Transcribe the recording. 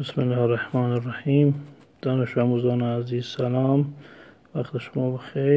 بسم الله الرحمن الرحیم. دانش آموزان عزیز سلام. وقت شما بخیر.